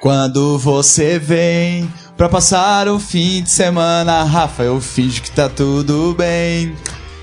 Quando você vem pra passar o fim de semana, Rafa, eu finjo que tá tudo bem.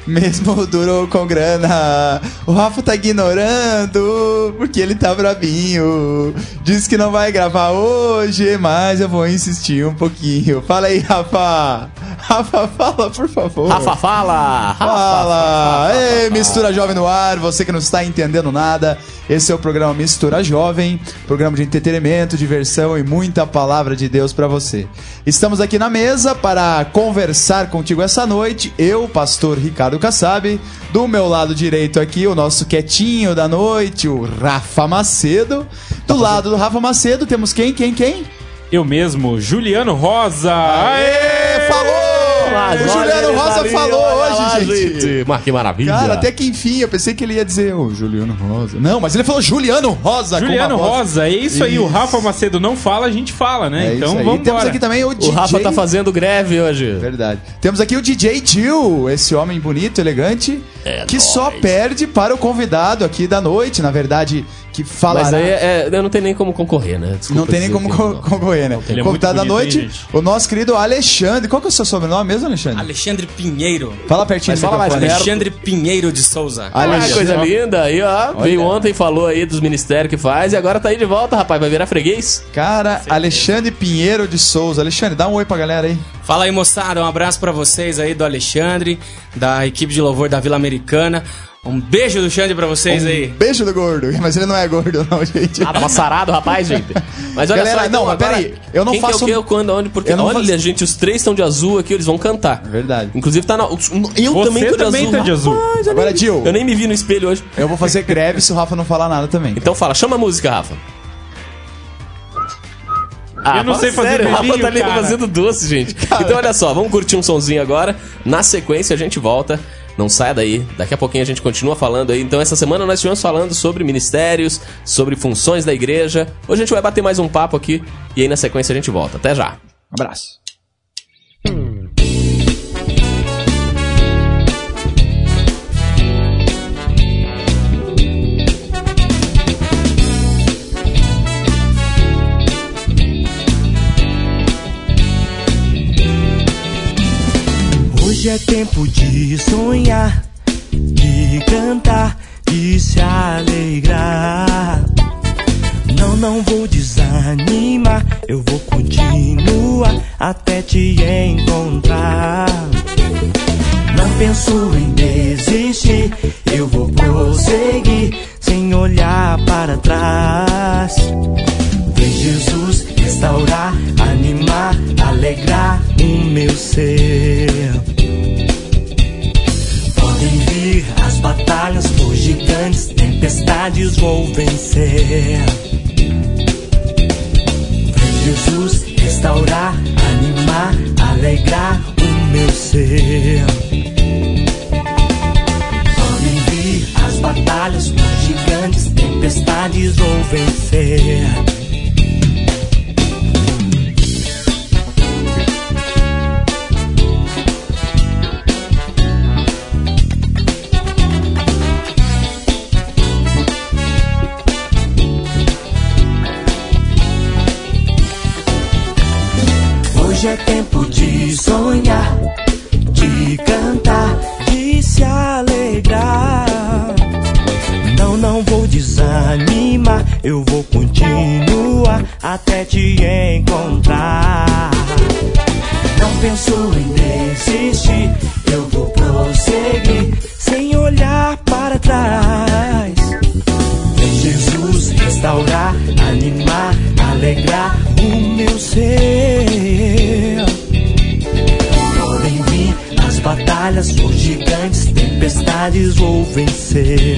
Mesmo durou com grana, o Rafa tá ignorando porque ele tá brabinho. Diz que não vai gravar hoje, mas eu vou insistir um pouquinho. Fala aí, Rafa. Rafa, fala, por favor. Rafa, fala! Rafa, Fala! Ei, Mistura Jovem no ar, você que não está entendendo nada, esse é o programa Mistura Jovem, programa de entretenimento, diversão e muita palavra de Deus para você. Estamos aqui na mesa para conversar contigo essa noite, eu, pastor Ricardo Kassab, do meu lado direito aqui, o nosso quietinho da noite, o Rafa Macedo. Do lado do Rafa Macedo temos quem, quem, quem? Eu mesmo, Juliano Rosa. Aê, falou! O Juliano Rosa ali, falou hoje, lá, gente. Mas que maravilha. Cara, até que enfim, eu pensei que ele ia dizer o Juliano Rosa. Não, mas ele falou Juliano Rosa Juliano. Rosa, é isso aí. O Isso. Rafa Macedo não fala, a gente fala, né? É então isso vamos E temos aqui também o DJ. O Rafa tá fazendo greve hoje. Verdade. Temos aqui o DJ Jill, esse homem bonito, elegante, É que nóis. só perde para o convidado aqui da noite, na verdade, que falará... Mas aí é, eu não tem nem como concorrer, né? Desculpa Não tem nem como co- não. concorrer, né? Ele é Convidado da noite, hein, o nosso querido Alexandre. Qual que é o seu sobrenome mesmo, Alexandre? Alexandre Pinheiro. Fala pertinho Mas fala mais. Alexandre Pinheiro de Souza. Ah, Alexandre. coisa linda. Aí, ó. Veio Olha. ontem, falou aí dos ministérios que faz e agora tá aí de volta, rapaz. Vai virar freguês? Cara, Alexandre Pinheiro de Souza. Alexandre, dá um oi pra galera aí. Fala aí, moçada. Um abraço pra vocês aí do Alexandre, da equipe de louvor da Vila Americana. Um beijo do Xande pra vocês aí. Beijo do gordo. Mas ele não é gordo, não, gente. Ah, tava sarado, rapaz, gente. Mas olha Galera, só, então, não, mas agora, peraí, eu não quem faço- Que é o quê, quando, onde, porque Eu não olha, faço- gente, os três estão de azul aqui, eles vão cantar. Verdade. Inclusive tá na. Eu Você também tô de também azul. tá de azul. Rapaz, eu Agora, nem- Gil. Eu nem me vi no espelho hoje. Eu vou fazer greve se o Rafa não falar nada também. Então fala, chama a música, Rafa. Eu não sei fazer sério, o Rafa beijinho, tá ali cara. fazendo doce, gente. Então olha só, vamos curtir um sonzinho agora. Na sequência a gente volta. Não saia daí. Daqui a pouquinho a gente continua falando aí. Então essa semana nós estivemos falando sobre ministérios, sobre funções da igreja. Hoje a gente vai bater mais um papo aqui e aí na sequência a gente volta. Até já. Abraço. Hoje é tempo de sonhar, de cantar, de se alegrar. Não, não vou desanimar, eu vou continuar até te encontrar. Não penso em desistir, eu vou prosseguir sem olhar para trás. Vem Jesus restaurar, animar, alegrar o meu ser. Batalhas por gigantes, tempestades vou vencer. Vem Jesus restaurar, animar, alegrar o meu ser. Podem vir as batalhas por gigantes, tempestades vou vencer. Hoje é tempo de sonhar, de cantar, de se alegrar. Não, não vou desanimar, eu vou continuar até te encontrar. Não penso em desistir, eu vou prosseguir sem olhar para trás. Vem Jesus restaurar, animar, batalhas, os gigantes, tempestades vou vencer.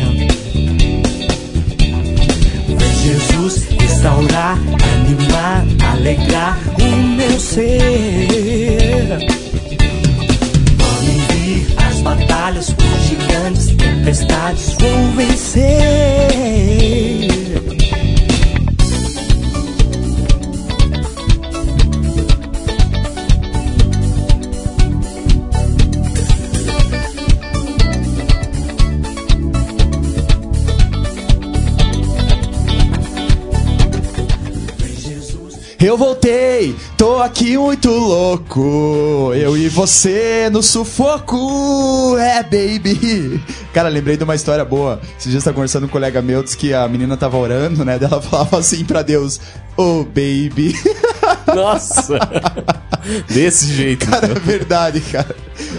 Vem Jesus restaurar, animar, alegrar o meu ser. Podem vir as batalhas, os gigantes, tempestades vou vencer. Tô aqui muito louco. Eu e você no sufoco. É, baby. Cara, lembrei de uma história boa. Esses dias eu tava conversando com um colega meu, disse que a menina tava orando, né? Ela falava assim pra Deus: Oh, baby. Nossa! Desse jeito. Cara, é verdade, cara.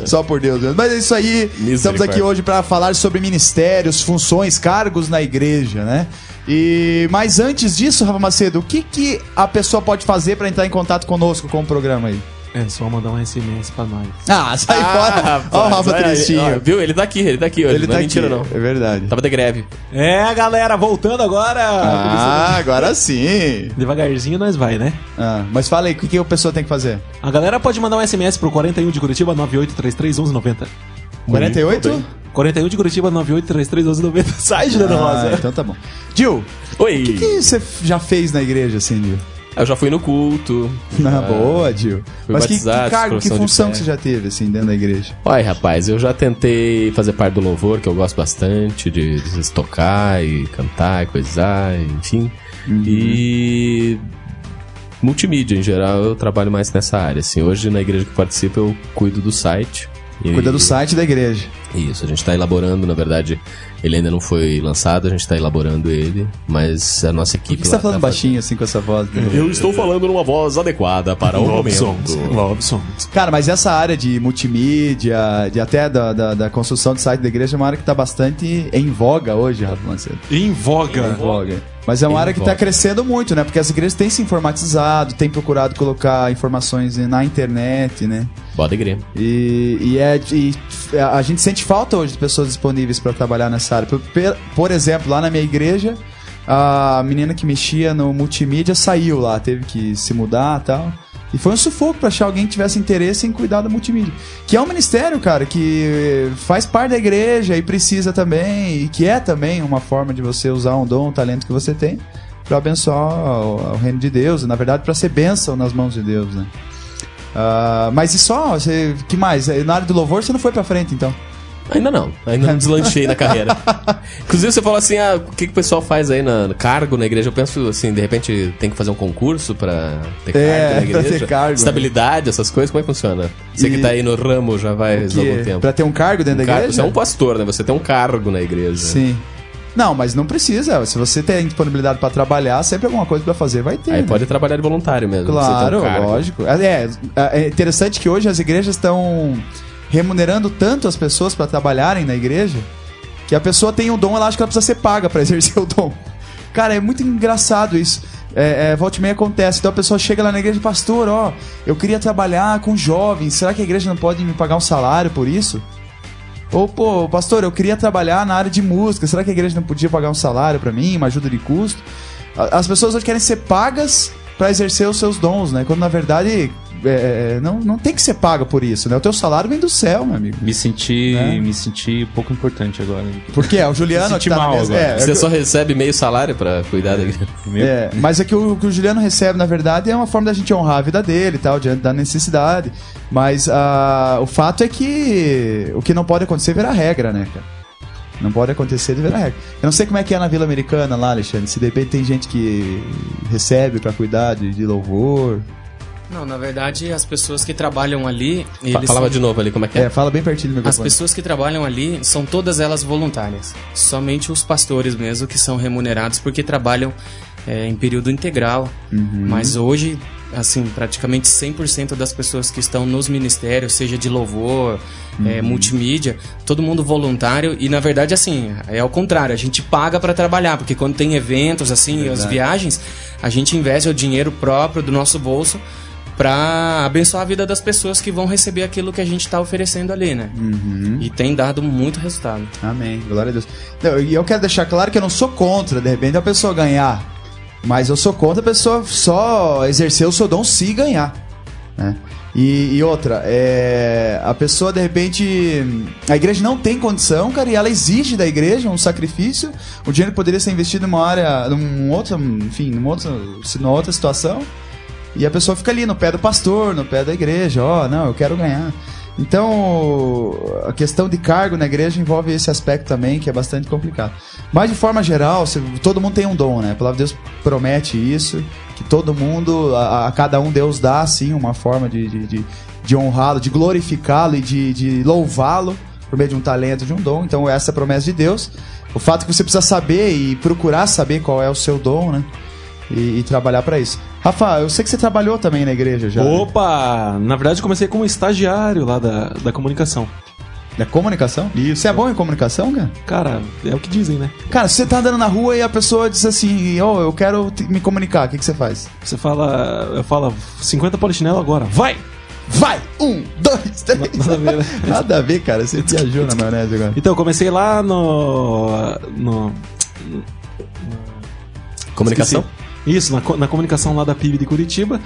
Só por Deus mesmo. Mas é isso aí. Estamos aqui hoje para falar sobre ministérios, funções, cargos na igreja, né? E mas antes disso, Rafa Macedo, o que, que a pessoa pode fazer para entrar em contato conosco com o programa aí? É só mandar um SMS pra nós. Ah, sai fora. Ó o Rafa tristinho. ó, viu? Ele tá aqui, ele tá aqui hoje. Ele não tá é mentira, aqui. não. É verdade. Tava de greve. É, galera, voltando agora. Ah, agora sim. Devagarzinho nós vai, né? Ah, mas fala aí, o que, que a pessoa tem que fazer? A galera pode mandar um SMS pro 41 de Curitiba 98331190. 48? 41 de Curitiba 98331190. Sai, Juliano Ah, Rosa. então tá bom. Gil, Oi! o que, que você já fez na igreja, assim, Gil? Eu já fui no culto. Na Ah, boa, Gil. Mas que, que cargo, que função que você já teve, assim, dentro da igreja? Olha, rapaz, eu já tentei fazer parte do louvor, que eu gosto bastante, de, de tocar e cantar e coisar, enfim. E multimídia em geral, eu trabalho mais nessa área. Assim, hoje na igreja que participo, eu cuido do site. E- Cuida do site da igreja. Isso, a gente está elaborando, na verdade, ele ainda não foi lançado, a gente está elaborando ele, mas a nossa Por equipe. que você tá lá falando tá baixinho, assim, com essa voz? fazendo- Eu estou falando numa voz adequada para o momento. Love songs. Cara, mas essa área de multimídia, de até da, da, da construção de site da igreja, é uma área que tá bastante em voga hoje, Rafa Macedo. Em voga. Em voga. Mas é uma área que voga. tá crescendo muito, né? Porque as igrejas têm se informatizado, têm procurado colocar informações na internet, né? Bota igreja. E, e é, e a gente sente falta hoje de pessoas disponíveis para trabalhar nessa área. Por, por exemplo, lá na minha igreja, a menina que mexia no multimídia saiu lá, teve que se mudar e tal. E foi um sufoco para achar alguém que tivesse interesse em cuidar da multimídia. Que é um ministério, cara, que faz parte da igreja e precisa também, e que é também uma forma de você usar um dom, um talento que você tem para abençoar o, reino de Deus, na verdade, para ser bênção nas mãos de Deus, né? Ah, mas e só? Você, que mais? Na área do louvor você não foi pra frente, então? Ainda não, ainda não deslanchei na carreira. Inclusive, você falou assim: ah, o que, que o pessoal faz aí na, no cargo na igreja? Eu penso assim, de repente tem que fazer um concurso pra ter cargo É, na pra igreja. cargo, né? Estabilidade, essas coisas, como é que funciona? Você E- que tá aí no ramo já faz Que- algum tempo. Pra ter um cargo dentro Um da cargo- igreja? Você é um pastor, né? Você tem um cargo na igreja. Sim. Não, mas não precisa. Se você tem disponibilidade pra trabalhar, sempre alguma coisa pra fazer vai ter. Aí né? pode trabalhar de voluntário mesmo. Claro, um cargo. lógico. É, é interessante que hoje as igrejas estão remunerando tanto as pessoas pra trabalharem na igreja que a pessoa tem um dom, ela acha que ela precisa ser paga pra exercer o dom. Cara, é muito engraçado isso. É, é, volta e meia acontece. Então a pessoa chega lá na igreja, pastor, ó, eu queria trabalhar com jovens. Será que a igreja não pode me pagar um salário por isso? Ou, pô, pastor, eu queria trabalhar na área de música. Será que a igreja não podia pagar um salário pra mim, uma ajuda de custo? As pessoas hoje querem ser pagas pra exercer os seus dons, né? Quando na verdade é, é, não, não tem que ser paga por isso, né? O teu salário vem do céu, meu amigo. Me senti, Né? me senti pouco importante agora. Porque é o Juliano Senti que tá mal mesa. agora. É, é Você que- só recebe meio salário pra cuidar da. É, mas é que o, que o Juliano recebe, na verdade, é uma forma da gente honrar a vida dele e tal, diante da necessidade. Mas ah, o fato é que o que não pode acontecer vira regra, né, cara? Não pode acontecer de virar regra. Eu não sei como é que é na Vila Americana lá, Alexandre. Se de repente tem gente que recebe pra cuidar de, de louvor. Não, na verdade, as pessoas que trabalham ali. Eles Falava são- de novo ali como é que é. É, fala bem pertinho do As microfone. pessoas que trabalham ali são todas elas voluntárias. Somente os pastores mesmo que são remunerados porque trabalham é, em período integral. Mas hoje, assim, praticamente 100% das pessoas que estão nos ministérios, seja de louvor, é, multimídia, todo mundo voluntário. E na verdade, assim, é ao contrário, a gente paga para trabalhar, porque quando tem eventos, assim, as viagens, a gente investe o dinheiro próprio do nosso bolso para abençoar a vida das pessoas que vão receber aquilo que a gente está oferecendo ali, né? E tem dado muito resultado. Amém, glória a Deus. E eu quero deixar claro que eu não sou contra, de repente, a pessoa ganhar. Mas eu sou contra a pessoa só exercer o seu dom se ganhar. Né? E, e outra, é, a pessoa de repente. A igreja não tem condição, cara, e ela exige da igreja um sacrifício. O dinheiro poderia ser investido numa área, num outro, enfim, numa outra, numa outra situação. E a pessoa fica ali no pé do pastor, no pé da igreja, ó, não, eu quero ganhar. Então, a questão de cargo na igreja envolve esse aspecto também, que é bastante complicado. Mas, de forma geral, todo mundo tem um dom, né? A palavra de Deus promete isso, que todo mundo, a, a cada um Deus dá, sim, uma forma de, de, de, de honrá-lo, de glorificá-lo e de, de louvá-lo por meio de um talento, de um dom. Então, essa é a promessa de Deus. O fato é que você precisa saber e procurar saber qual é o seu dom, né? E, e trabalhar pra isso. Rafa, eu sei que você trabalhou também na igreja já. né? Opa! Na verdade, eu comecei como estagiário lá da, da comunicação. Da comunicação? Isso. Você é bom em comunicação, cara? Cara, é o que dizem, né? Cara, se você tá andando na rua e a pessoa diz assim, ô, eu quero me comunicar, o que, que você faz? Você fala. Eu falo 50 polichinelo agora. Vai! Vai! Um, dois, três. Nada a ver, né? Nada a ver, cara. Você viajou na maionese agora. Então, eu comecei lá no. no Comunicação? esqueci. Isso, na, na comunicação lá da PIB de Curitiba.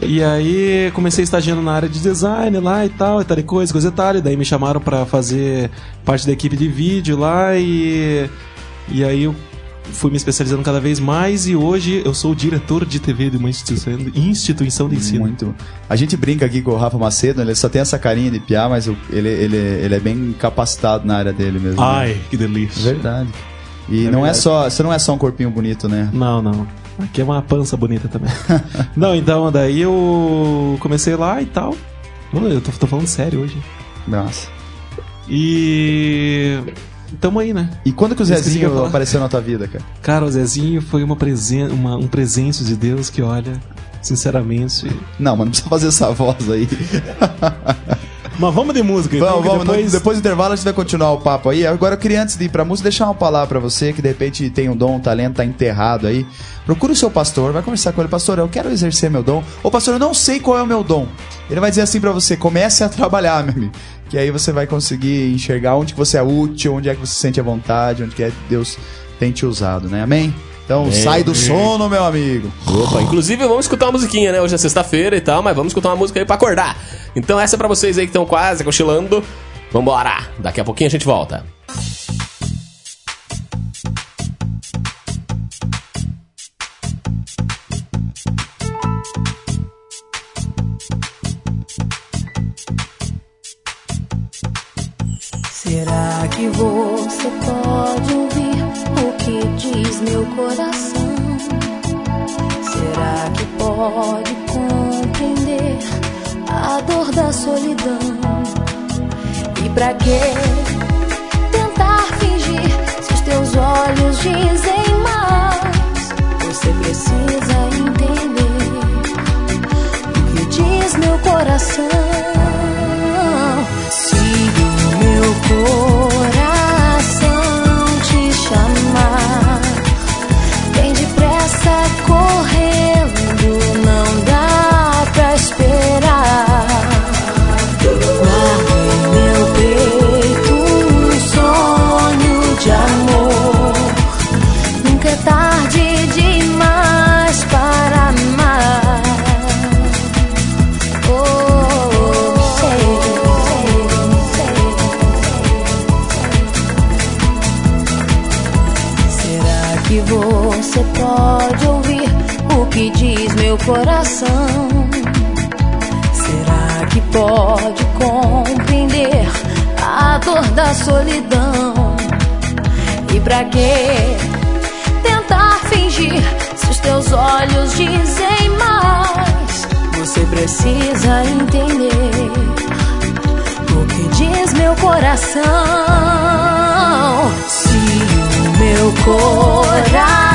E aí comecei estagiando na área de design lá e tal, e tal e coisa, coisa e tal. E daí me chamaram pra fazer parte da equipe de vídeo lá e. E aí eu fui me especializando cada vez mais e hoje eu sou o diretor de TV de uma instituição, instituição de ensino. Muito. A gente brinca aqui com o Rafa Macedo, ele só tem essa carinha de piar, mas ele, ele, ele é bem capacitado na área dele mesmo. né? Ai, que delícia. Verdade. E não é só, você não é só um corpinho bonito, né? Não, não. Aqui é uma pança bonita também. não, então, daí eu comecei lá e tal. Mano, Eu tô, tô falando sério hoje. Nossa. E. Tamo aí, né? E quando que o que Zezinho falar. apareceu na tua vida, cara? Cara, o Zezinho foi uma presen uma, um presente de Deus que, olha, sinceramente. Não, mas não precisa fazer essa voz aí. Mas vamos de música, então, Vamos, que vamos. depois... Depois... do intervalo a gente vai continuar o papo aí. Agora eu queria, antes de ir pra música, deixar uma palavra pra você que de repente tem um dom, um talento, tá enterrado aí. Procura o seu pastor, vai conversar com ele. Pastor, eu quero exercer meu dom. Ou pastor, eu não sei qual é o meu dom. Ele vai dizer assim pra você, comece a trabalhar, meu amigo. Que aí você vai conseguir enxergar onde que você é útil, onde é que você se sente à vontade, onde que é que Deus tem te usado, né? Amém? Então sai do sono, meu amigo. Opa, inclusive vamos escutar uma musiquinha, né? Hoje é sexta-feira e tal, mas vamos escutar uma música aí pra acordar. Então essa é pra vocês aí que estão quase cochilando. Vambora! Daqui a pouquinho a gente volta. Será que você pode meu coração? Será que pode compreender a dor da solidão? E pra que tentar fingir se os teus olhos dizem mais? Você precisa entender o que diz meu coração. Entender o que diz meu coração. Se o meu coração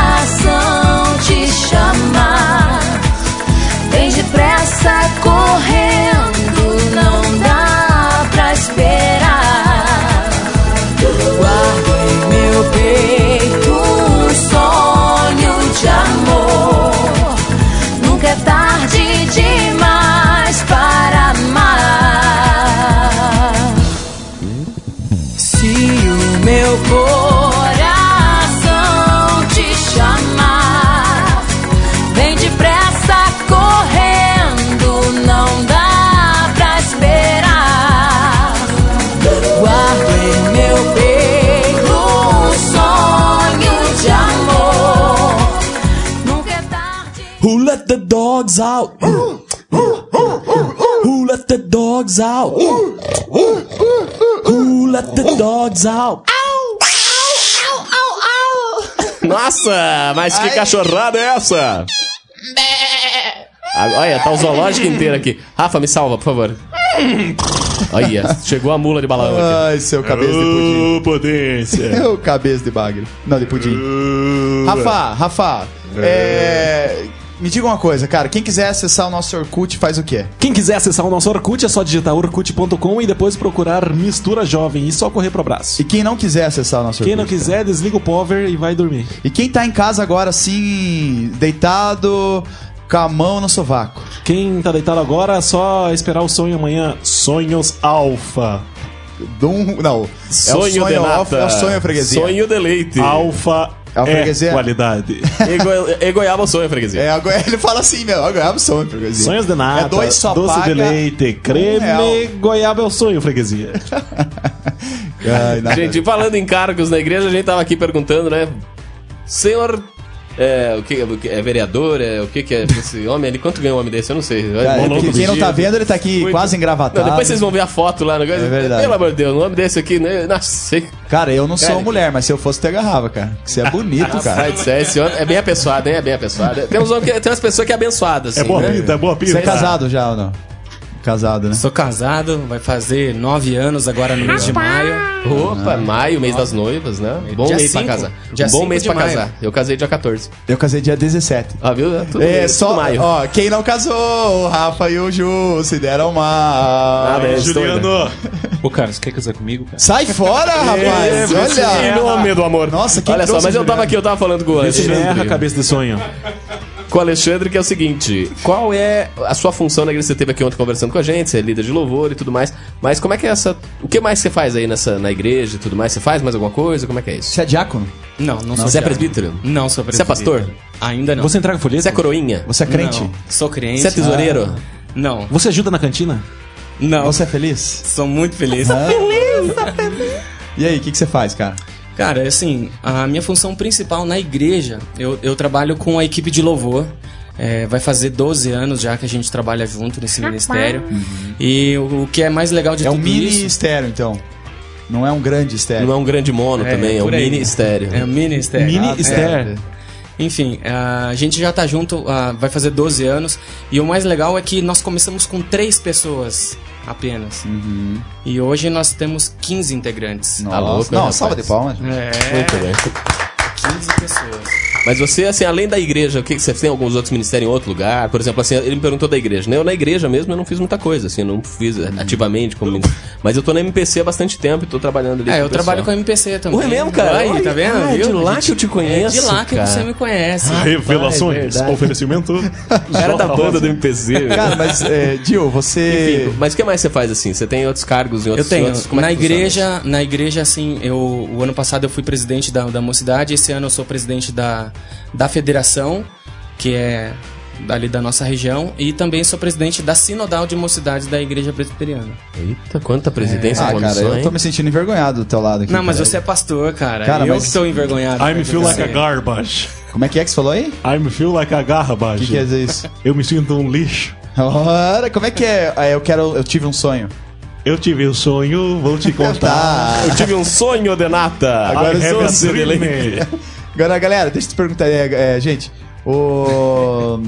the dogs out? Nossa, mas que cachorrada é essa? Ah, Olha, tá o zoológico inteiro aqui. Rafa, me salva, por favor. Olha, chegou a mula de balão aqui. Ai, seu cabeça de pudim. potência. o cabeça de bagre. Não, de pudim. Rafa, Rafa, é... me diga uma coisa, cara. Quem quiser acessar o nosso Orkut faz o quê? Quem quiser acessar o nosso Orkut é só digitar orkut.com e depois procurar Mistura Jovem e só correr pro abraço. E quem não quiser acessar o nosso Quem não quiser, desliga o power e vai dormir. E quem tá em casa agora, assim, deitado, com a mão no sovaco? Quem tá deitado agora, é só esperar o sonho amanhã. Sonhos Alfa. Dum, não, é o Sonho sonho off, é o sonho freguesia. Sonho de leite. Alfa É a é freguesia? qualidade. Egoiaba o sonho, freguesia. É, ele fala assim, meu, agora é o sonho freguesia. Sonhos de nata, É dois só doce paga de leite, creme, real. goiaba é o sonho, freguesia. Ai, nada. Gente, falando em cargos na igreja, a gente tava aqui perguntando, né? Senhor. É, o que, o que- é vereador? É, o que, que é esse homem ali? Quanto ganha um homem desse? Eu não sei. Cara, é quem não tá vendo, ele tá aqui Muito. quase engravatado. Não, depois vocês vão ver a foto lá no É verdade. Pelo amor de Deus, um homem desse aqui, né? Nossa, sei. Cara, eu não sou Cara, mulher, mas se eu fosse, te agarrava, cara. Você é bonito, cara. Céu, esse homem é bem apessoado, hein? É bem apessoado. Tem, uns homens que, tem umas pessoas que é abençoadas, assim. É boa né? pinta, é boa pinta. Você é casado já ou não? Casado, né? Sou casado, vai fazer nove anos agora no mês de maio. Opa, maio, mês das noivas, né? Bom Dia mês pra cinco. casar. Dia bom cinco mês de pra maio. casar. Eu casei dia 14. Eu casei dia 17. Ah, viu? É tudo, É, tudo só, maio. ó, quem não casou, o Rafa e o Ju se deram mal. Ah, é? Juliano, Ô, cara, você quer casar comigo, cara? Sai fora, rapaz! Em Olha! nome do amor. Nossa, quem Olha só, mas eu tava aqui, eu tava falando com o esse erra a Alexandre. cabeça de sonho. Com o Alexandre, que é o seguinte: qual é a sua função na igreja? Você esteve aqui ontem conversando com a gente, você é líder de louvor e tudo mais. Mas como é que é essa. O que mais você faz aí nessa, na igreja e tudo mais? Você faz mais alguma coisa? Como é que é isso? Você é diácono? Não, não sou Você é presbítero? Não sou Você é presbítero. pastor? Ainda não. Você entrega folheto? Você é coroinha? Você é crente? Não, sou crente. Você é tesoureiro? Não, Você ajuda na cantina? não. Você é feliz? Sou muito feliz. E aí, o que, que você faz, cara? Cara, assim, a minha função principal na igreja, eu, eu trabalho com a equipe de louvor. É, vai fazer 12 anos já que a gente trabalha junto nesse ministério. E o, o que é mais legal de É um tudo mini isso... estéreo, então. Não é um grande estéreo. Não é um grande mono É, também, é um aí. mini estéreo. É um mini estéreo. Mini Ah, é. Enfim, a gente já tá junto, ah, vai fazer 12 anos. E o mais legal é que nós começamos com três pessoas apenas. E hoje nós temos 15 integrantes. Nossa, Tá louco, hein, não, salva de palmas. É, Muito bem. 15 pessoas. Mas você, assim, além da igreja, o que você tem alguns outros ministérios em outro lugar? Por exemplo, assim, ele me perguntou da igreja, né? Eu na igreja mesmo eu não fiz muita coisa, assim, eu não fiz ativamente como ministério. Mas eu tô na MPC há bastante tempo e tô trabalhando ali. É, com eu pessoal. trabalho com a MPC também. Ué, mesmo, cara? Aí, tá vendo? ah, é de lá que eu te conheço, É de lá que cara. você me conhece. Revelações, é verdade. oferecimento. O cara da banda do MPC. Cara, mas, é, Dil, você... Enfim, mas o que mais você faz assim? Você tem outros cargos em Eu outros tenho. outros- como é na que funciona igreja, na igreja, assim, eu, o ano passado eu fui presidente da, da mocidade, esse ano eu sou presidente da, da federação, que é ali da nossa região, e também sou presidente da sinodal de mocidades da igreja presbiteriana. Eita, quanta presidência Ah, com cara, eu tô me sentindo envergonhado do teu lado aqui. Não, mas cara. você é pastor, cara. Cara, eu mas- que estou envergonhado. I me feel like a Você. garbage. Como é que é que você falou aí? I me feel like a O garbage. que quer dizer isso? Eu me sinto um lixo. Ora, como é que é? É, Eu quero... Eu tive um sonho. Eu tive um sonho, vou te contar. Tá. Eu tive um sonho de nata. Agora eu sou a assim. Agora, galera, deixa eu te perguntar, é, é, gente. O.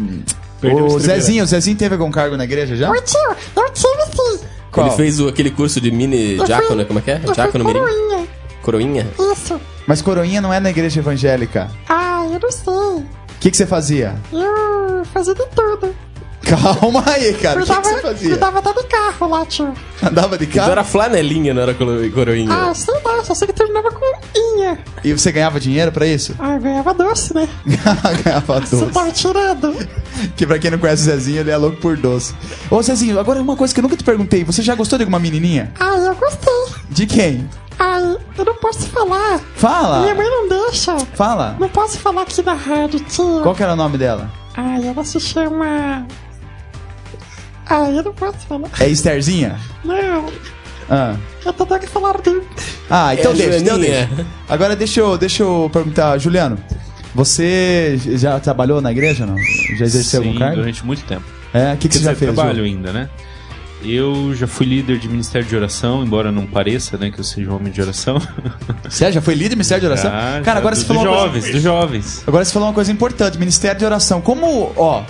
O. Zezinho, o Zezinho teve algum cargo na igreja já? tio, eu tive sim. Qual? Ele fez o- aquele curso de mini diácono, né? como é que é? Eu Diácono mirim? coroinha. Coroinha? Isso. Mas coroinha não é na igreja evangélica. Ah, eu não sei. O que, que você fazia? Eu fazia de tudo. Calma aí, cara. O que, que você fazia? cuidava até de carro lá, tio. Andava de Então carro era flanelinha, não era coro- coroinha. Ah, sei lá, só sei que terminava com inha. e você ganhava dinheiro pra isso? Ah, eu ganhava doce, né? ganhava Você doce. tava tirando. Que pra quem não conhece o Zezinho, ele é louco por doce. Ô, Zezinho, agora uma coisa que eu nunca te perguntei. Você já gostou de alguma menininha? Ah, eu gostei. De quem? Ai, eu não posso falar. Minha Fala! mãe não deixa. Fala! Não posso falar aqui na rádio, tio. Qual que era o nome dela? Ai, ela se chama... Ai, eu não posso falar. É Estherzinha? Não, Ah. eu tô dando que falar dele. Ah, então É, deixa, então deixa. Agora deixa eu, deixa eu perguntar, Juliano. Você já trabalhou na igreja ou não? Já exerceu Sim, algum cargo? durante muito tempo. É, o que, que você já fez? trabalho Ju? ainda, né? Eu já fui líder de ministério de oração, embora não pareça, né, que eu seja um homem de oração. Você já foi líder do Ministério de Oração? Já, Cara, já, agora do- você falou dos uma jovens, coisa... dos jovens. Agora você falou uma coisa importante, Ministério de Oração. Como, ó,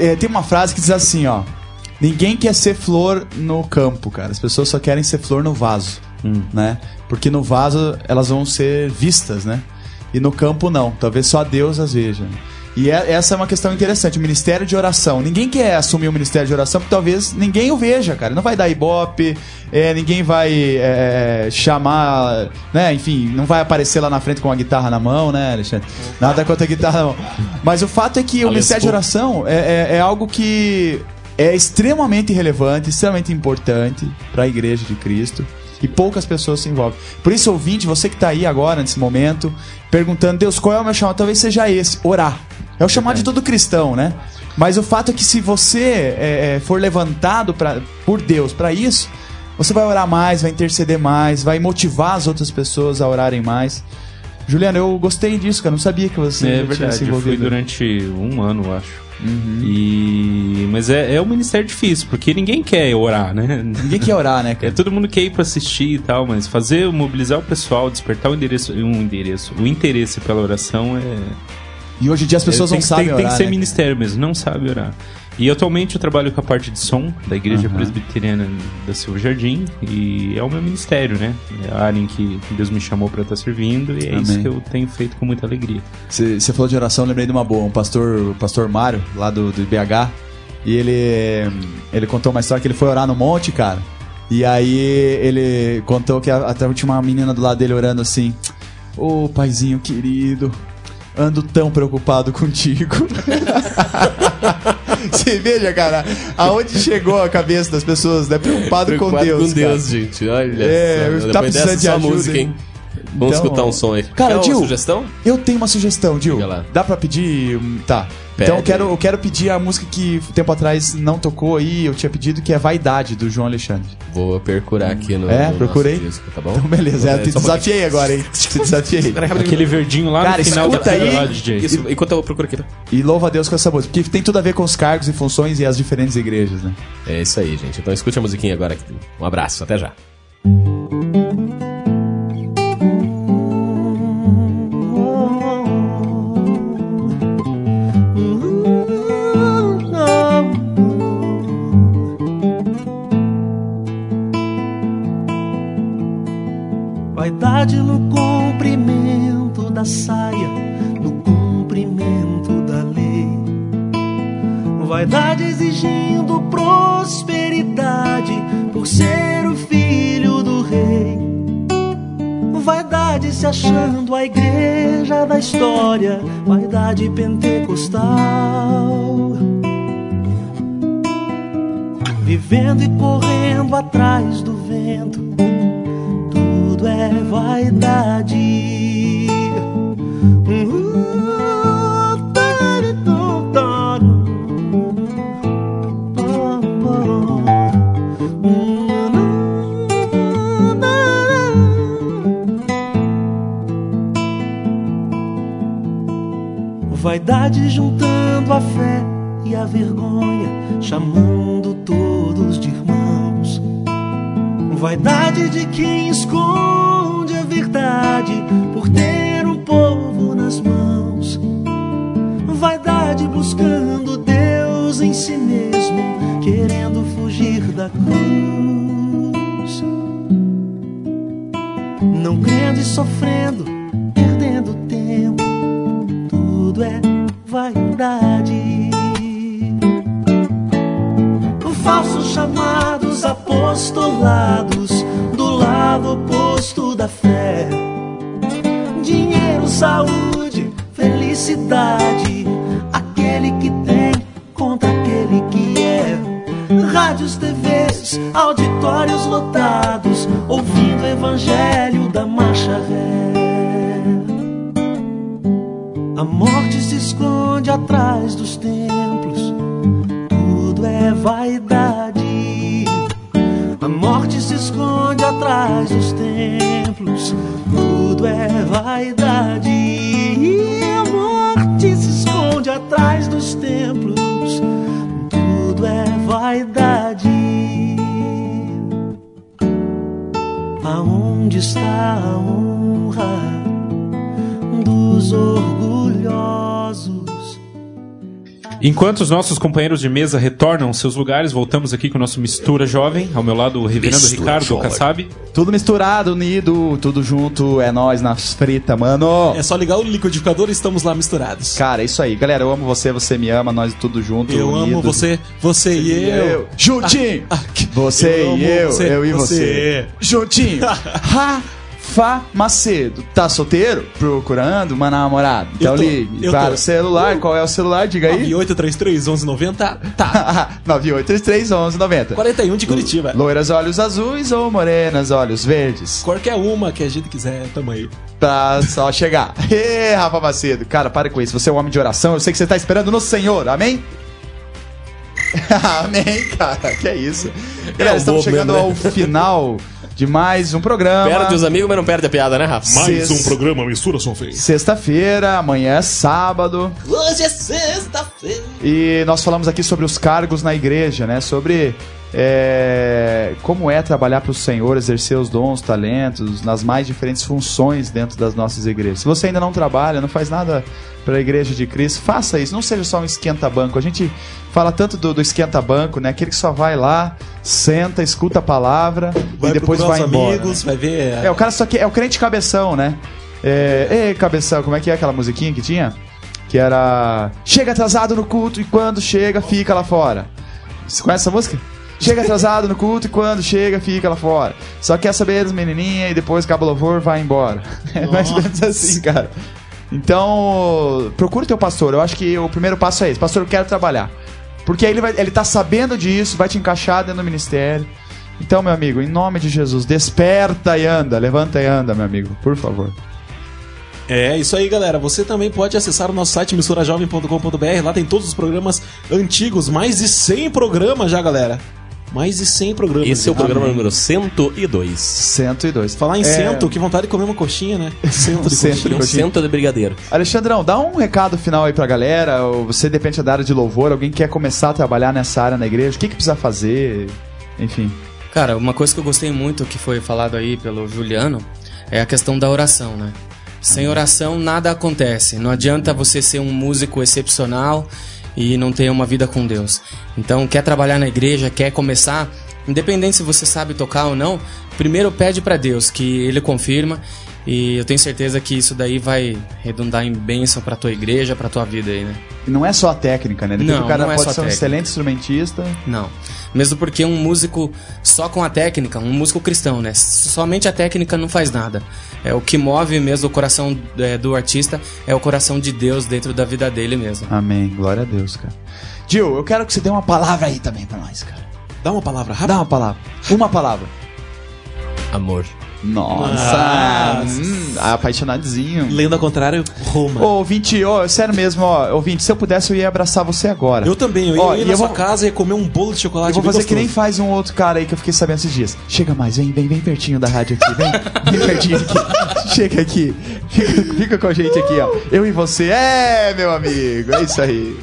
é, tem uma frase que diz assim, ó. Ninguém quer ser flor no campo, cara. As pessoas só querem ser flor no vaso, né? Porque no vaso elas vão ser vistas, né? E no campo não. Talvez só Deus as veja. E é- essa é uma questão interessante. O Ministério de Oração. Ninguém quer assumir o Ministério de Oração porque talvez ninguém o veja, cara. Não vai dar ibope, é, ninguém vai é, chamar, né? Enfim, não vai aparecer lá na frente com a guitarra na mão, né, Alexandre? Nada contra a guitarra na mão. Mas o fato é que o Ministério de. Oração é, é- é algo que é extremamente relevante, extremamente importante para a Igreja de Cristo. E poucas pessoas se envolvem. Por isso, ouvinte, você que está aí agora, nesse momento, perguntando, Deus, qual é o meu chamado? Talvez seja esse, orar. É o chamado de todo cristão, né? Mas o fato é que se você é, é, for levantado pra, por Deus para isso, você vai orar mais, vai interceder mais, vai motivar as outras pessoas a orarem mais. Juliano, eu gostei disso, cara. Não sabia que você É já tinha verdade, se eu fui envolvido. durante um ano, eu acho. E... Mas é, é um ministério difícil, porque ninguém quer orar, né? Ninguém quer orar, né, É, cara? todo mundo quer ir pra assistir e tal, mas fazer, mobilizar o pessoal, despertar o endereço, um endereço, o interesse pela oração é... E hoje em dia as pessoas é, tem não sabem tem, orar, tem que ser né? ministério mesmo, não sabe orar. E atualmente eu trabalho com a parte de som da Igreja Aham. Presbiteriana da Silva Jardim e é o meu ministério, né? É a área em que Deus me chamou pra estar servindo e é isso Amém. que eu tenho feito com muita alegria. Você falou de oração, eu lembrei de uma boa. Um pastor, o pastor Mário, lá do, do IBH, e ele, ele contou uma história que ele foi orar no monte, cara. E aí ele contou que até tinha uma menina do lado dele orando assim: Ô paizinho querido, ando tão preocupado contigo. Você veja, cara, aonde chegou a cabeça das pessoas, né? Preocupado, com Preocupado Deus. com Deus, gente. Olha É, só. tá Depois precisando de ajuda, música, hein? Vamos Então, escutar um som aí. Cara, Dil, sugestão? Eu tenho uma sugestão, Dil. Dá pra pedir? Hum, Tá. Pede. Então eu quero, eu quero pedir a música que um tempo atrás não tocou aí, eu tinha pedido, que é Vaidade, do João Alexandre. Vou procurar aqui no, É, no procurei. nosso disco, tá bom? Então, beleza, é, te desafiei agora, hein? Te desafiei. Aquele verdinho lá Cara, no final da escuta aí. lá, DJ. Isso, enquanto eu procuro aqui. E louva a Deus com essa música, porque tem tudo a ver com os cargos e funções e as diferentes igrejas, né? É isso aí, gente. Então escute a musiquinha agora. Um abraço, até já. Prosperidade por ser o filho do rei. Vaidade se achando a igreja da história, vaidade pentecostal. Vivendo e correndo atrás do vento, tudo é vaidade. Vaidade juntando a fé e a vergonha, chamando todos de irmãos. Vaidade de quem esconde a verdade por ter um povo nas mãos. Vaidade buscando Deus em si mesmo, querendo fugir da cruz. Não crendo e sofrendo, vaidade falsos chamados apostolados do lado oposto da fé. Dinheiro, saúde, felicidade, aquele que tem contra aquele que é. Rádios, TVs, auditórios lotados, ouvindo o evangelho da marcha ré. A morte se esconde esconde atrás dos templos. Tudo é vaidade. A morte se esconde atrás dos templos. Tudo é vaidade. E a morte se esconde atrás dos templos. Tudo é vaidade. Aonde está a honra dos orgulhosos? Enquanto os nossos companheiros de mesa retornam aos seus lugares, voltamos aqui com o nosso Mistura Jovem. Ao meu lado, o reverendo Mistura Ricardo Jovem. Kassab. Tudo misturado, unido, tudo junto, é nós na frita, mano. É só ligar o liquidificador e estamos lá misturados. Cara, é isso aí. Galera, eu amo você, você me ama, nós tudo junto. Eu amo unido. você, você e eu. Juntinho! Ah, que- Você eu amo e eu, você, eu e você. você. Juntinho! Rafa Macedo, tá solteiro? Procurando uma namorada? Então tô, ligue para o celular. Qual é o celular? Diga aí. 9833 1190, tá. 9833 1190. 41 de Curitiba. Loiras olhos azuis ou morenas olhos verdes? Qualquer uma que a gente quiser, tamo aí. Pra só chegar. Ê, Rafa Macedo. Cara, para com isso. Você é um homem de oração. Eu sei que você tá esperando no Senhor. Amém? Amém, cara. Que é isso. Galera, um estamos chegando mesmo, ao final de mais um programa. Perde os amigos, mas não perde a piada, né, Rafa? Mais um programa Mistura Feio. Sexta-feira, amanhã é sábado. Hoje é sexta-feira. E nós falamos aqui sobre os cargos na igreja, né? Sobre é, como é trabalhar para o Senhor, exercer os dons, talentos, nas mais diferentes funções dentro das nossas igrejas. Se você ainda não trabalha, não faz nada para a igreja de Cristo, faça isso. Não seja só um esquenta-banco. A gente fala tanto do, do esquenta-banco, né? Aquele que só vai lá, senta, escuta a palavra Vai e depois vai embora. amigos, vai ver. É, o cara só que é o crente cabeção, né? É, ei, cabeção, como é que é aquela musiquinha que tinha? Que era chega atrasado no culto e quando chega fica lá fora. Você conhece essa música? Chega atrasado no culto e quando chega fica lá fora. Só quer saber das menininhas e depois acaba o louvor vai embora. É mais ou menos assim, cara. Então, procura o teu pastor. Eu acho que o primeiro passo é esse. Pastor, eu quero trabalhar. Porque aí ele, vai, ele tá sabendo disso, vai te encaixar dentro do ministério. Então, meu amigo, em nome de Jesus, desperta e anda, levanta e anda, meu amigo, por favor. É, isso aí, galera. Você também pode acessar o nosso site misturajovem.com.br. Lá tem todos os programas antigos, mais de 100 programas já, galera. Mais de 100 programas. Esse é o programa Amém. número 102. 102. Falar em É, cento, que vontade de comer uma coxinha, né? Cento de Cento. coxinha. Um cento de brigadeiro. Alexandrão, dá um recado final aí pra galera. ou Você depende da área de louvor, alguém quer começar a trabalhar nessa área na igreja, o que, que precisa fazer? Enfim. Cara, uma coisa que eu gostei muito que foi falado aí pelo Juliano é a questão da oração, né? Sem oração nada acontece. Não adianta você ser um músico excepcional e não ter uma vida com Deus. Então, quer trabalhar na igreja, quer começar, independente se você sabe tocar ou não, primeiro pede pra Deus que ele confirma e eu tenho certeza que isso daí vai redundar em bênção pra tua igreja, pra tua vida aí, né? E não é só a técnica, né? Depois Não, o cara não é pode só ser um técnica. excelente instrumentista. Não. Mesmo porque um músico só com a técnica, um músico cristão, né? Somente a técnica não faz nada. É o que move mesmo o coração é, do artista é o coração de Deus dentro da vida dele mesmo. Amém. Glória a Deus, cara. Gil, eu quero que você dê uma palavra aí também pra nós, cara. Dá uma palavra rápida. Dá uma palavra. Uma palavra. Amor. Nossa. Hum, apaixonadinho. Lendo ao contrário, Roma. Ô, ouvinte, ó, sério mesmo, ó, ouvinte, se eu pudesse eu ia abraçar você agora. Eu também, eu ia, Ó, ir na eu sua vou- casa e ia comer um bolo de chocolate Eu vou fazer que nem gostoso. faz um outro cara aí que eu fiquei sabendo esses dias. Chega mais, vem, vem, vem pertinho da rádio aqui, vem, vem pertinho aqui. Chega aqui, fica, fica com a gente aqui, ó. Eu e você, é, meu amigo, é isso aí.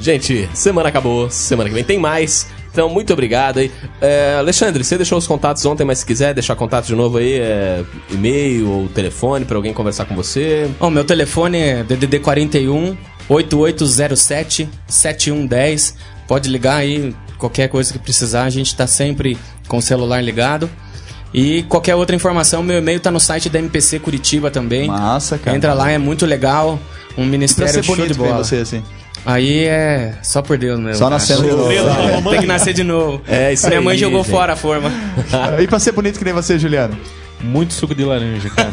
Gente, semana acabou, semana que vem tem mais. Então, muito obrigado aí. É, Alexandre, você deixou os contatos ontem, mas se quiser deixar contato de novo aí, é, e-mail ou telefone pra alguém conversar com você. Bom, meu telefone é DDD 41 8807 7110. Pode ligar aí, qualquer coisa que precisar, a gente tá sempre com o celular ligado. E qualquer outra informação, meu e-mail tá no site da MPC Curitiba também. Massa, cara. Entra lá, é muito legal. Um Pra ministério ser show de bonito ver bola. você assim. Aí é só por Deus mesmo. Só cara. nascendo de novo. Tem que nascer de novo. É isso Minha aí, mãe jogou gente. fora a forma. E pra ser bonito que nem você, Juliano? Muito suco de laranja, cara.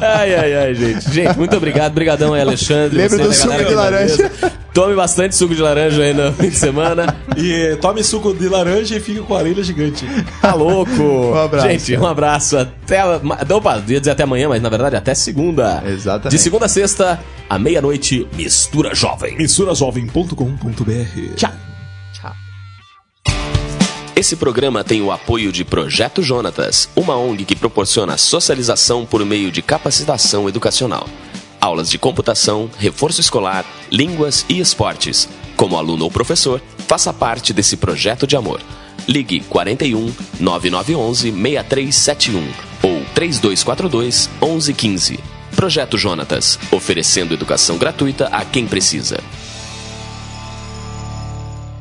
Ai, ai, ai, gente. Gente, muito obrigado. Obrigadão aí, Alexandre. Lembra do suco de da laranja. Tome bastante suco de laranja aí no fim de semana. E tome suco de laranja e fique com a orelha gigante. Tá louco. Um abraço. Gente, um abraço. Até. Opa, ia dizer até amanhã, mas na verdade até segunda. Exatamente. De segunda a sexta, à meia-noite, Mistura Jovem. Misturazovem.com.br Tchau. Esse programa tem o apoio de Projeto Jonatas, uma ONG que proporciona socialização por meio de capacitação educacional. Aulas de computação, reforço escolar, línguas e esportes. Como aluno ou professor, faça parte desse projeto de amor. Ligue 41 9911 6371 ou 3242 1115. Projeto Jonatas, oferecendo educação gratuita a quem precisa.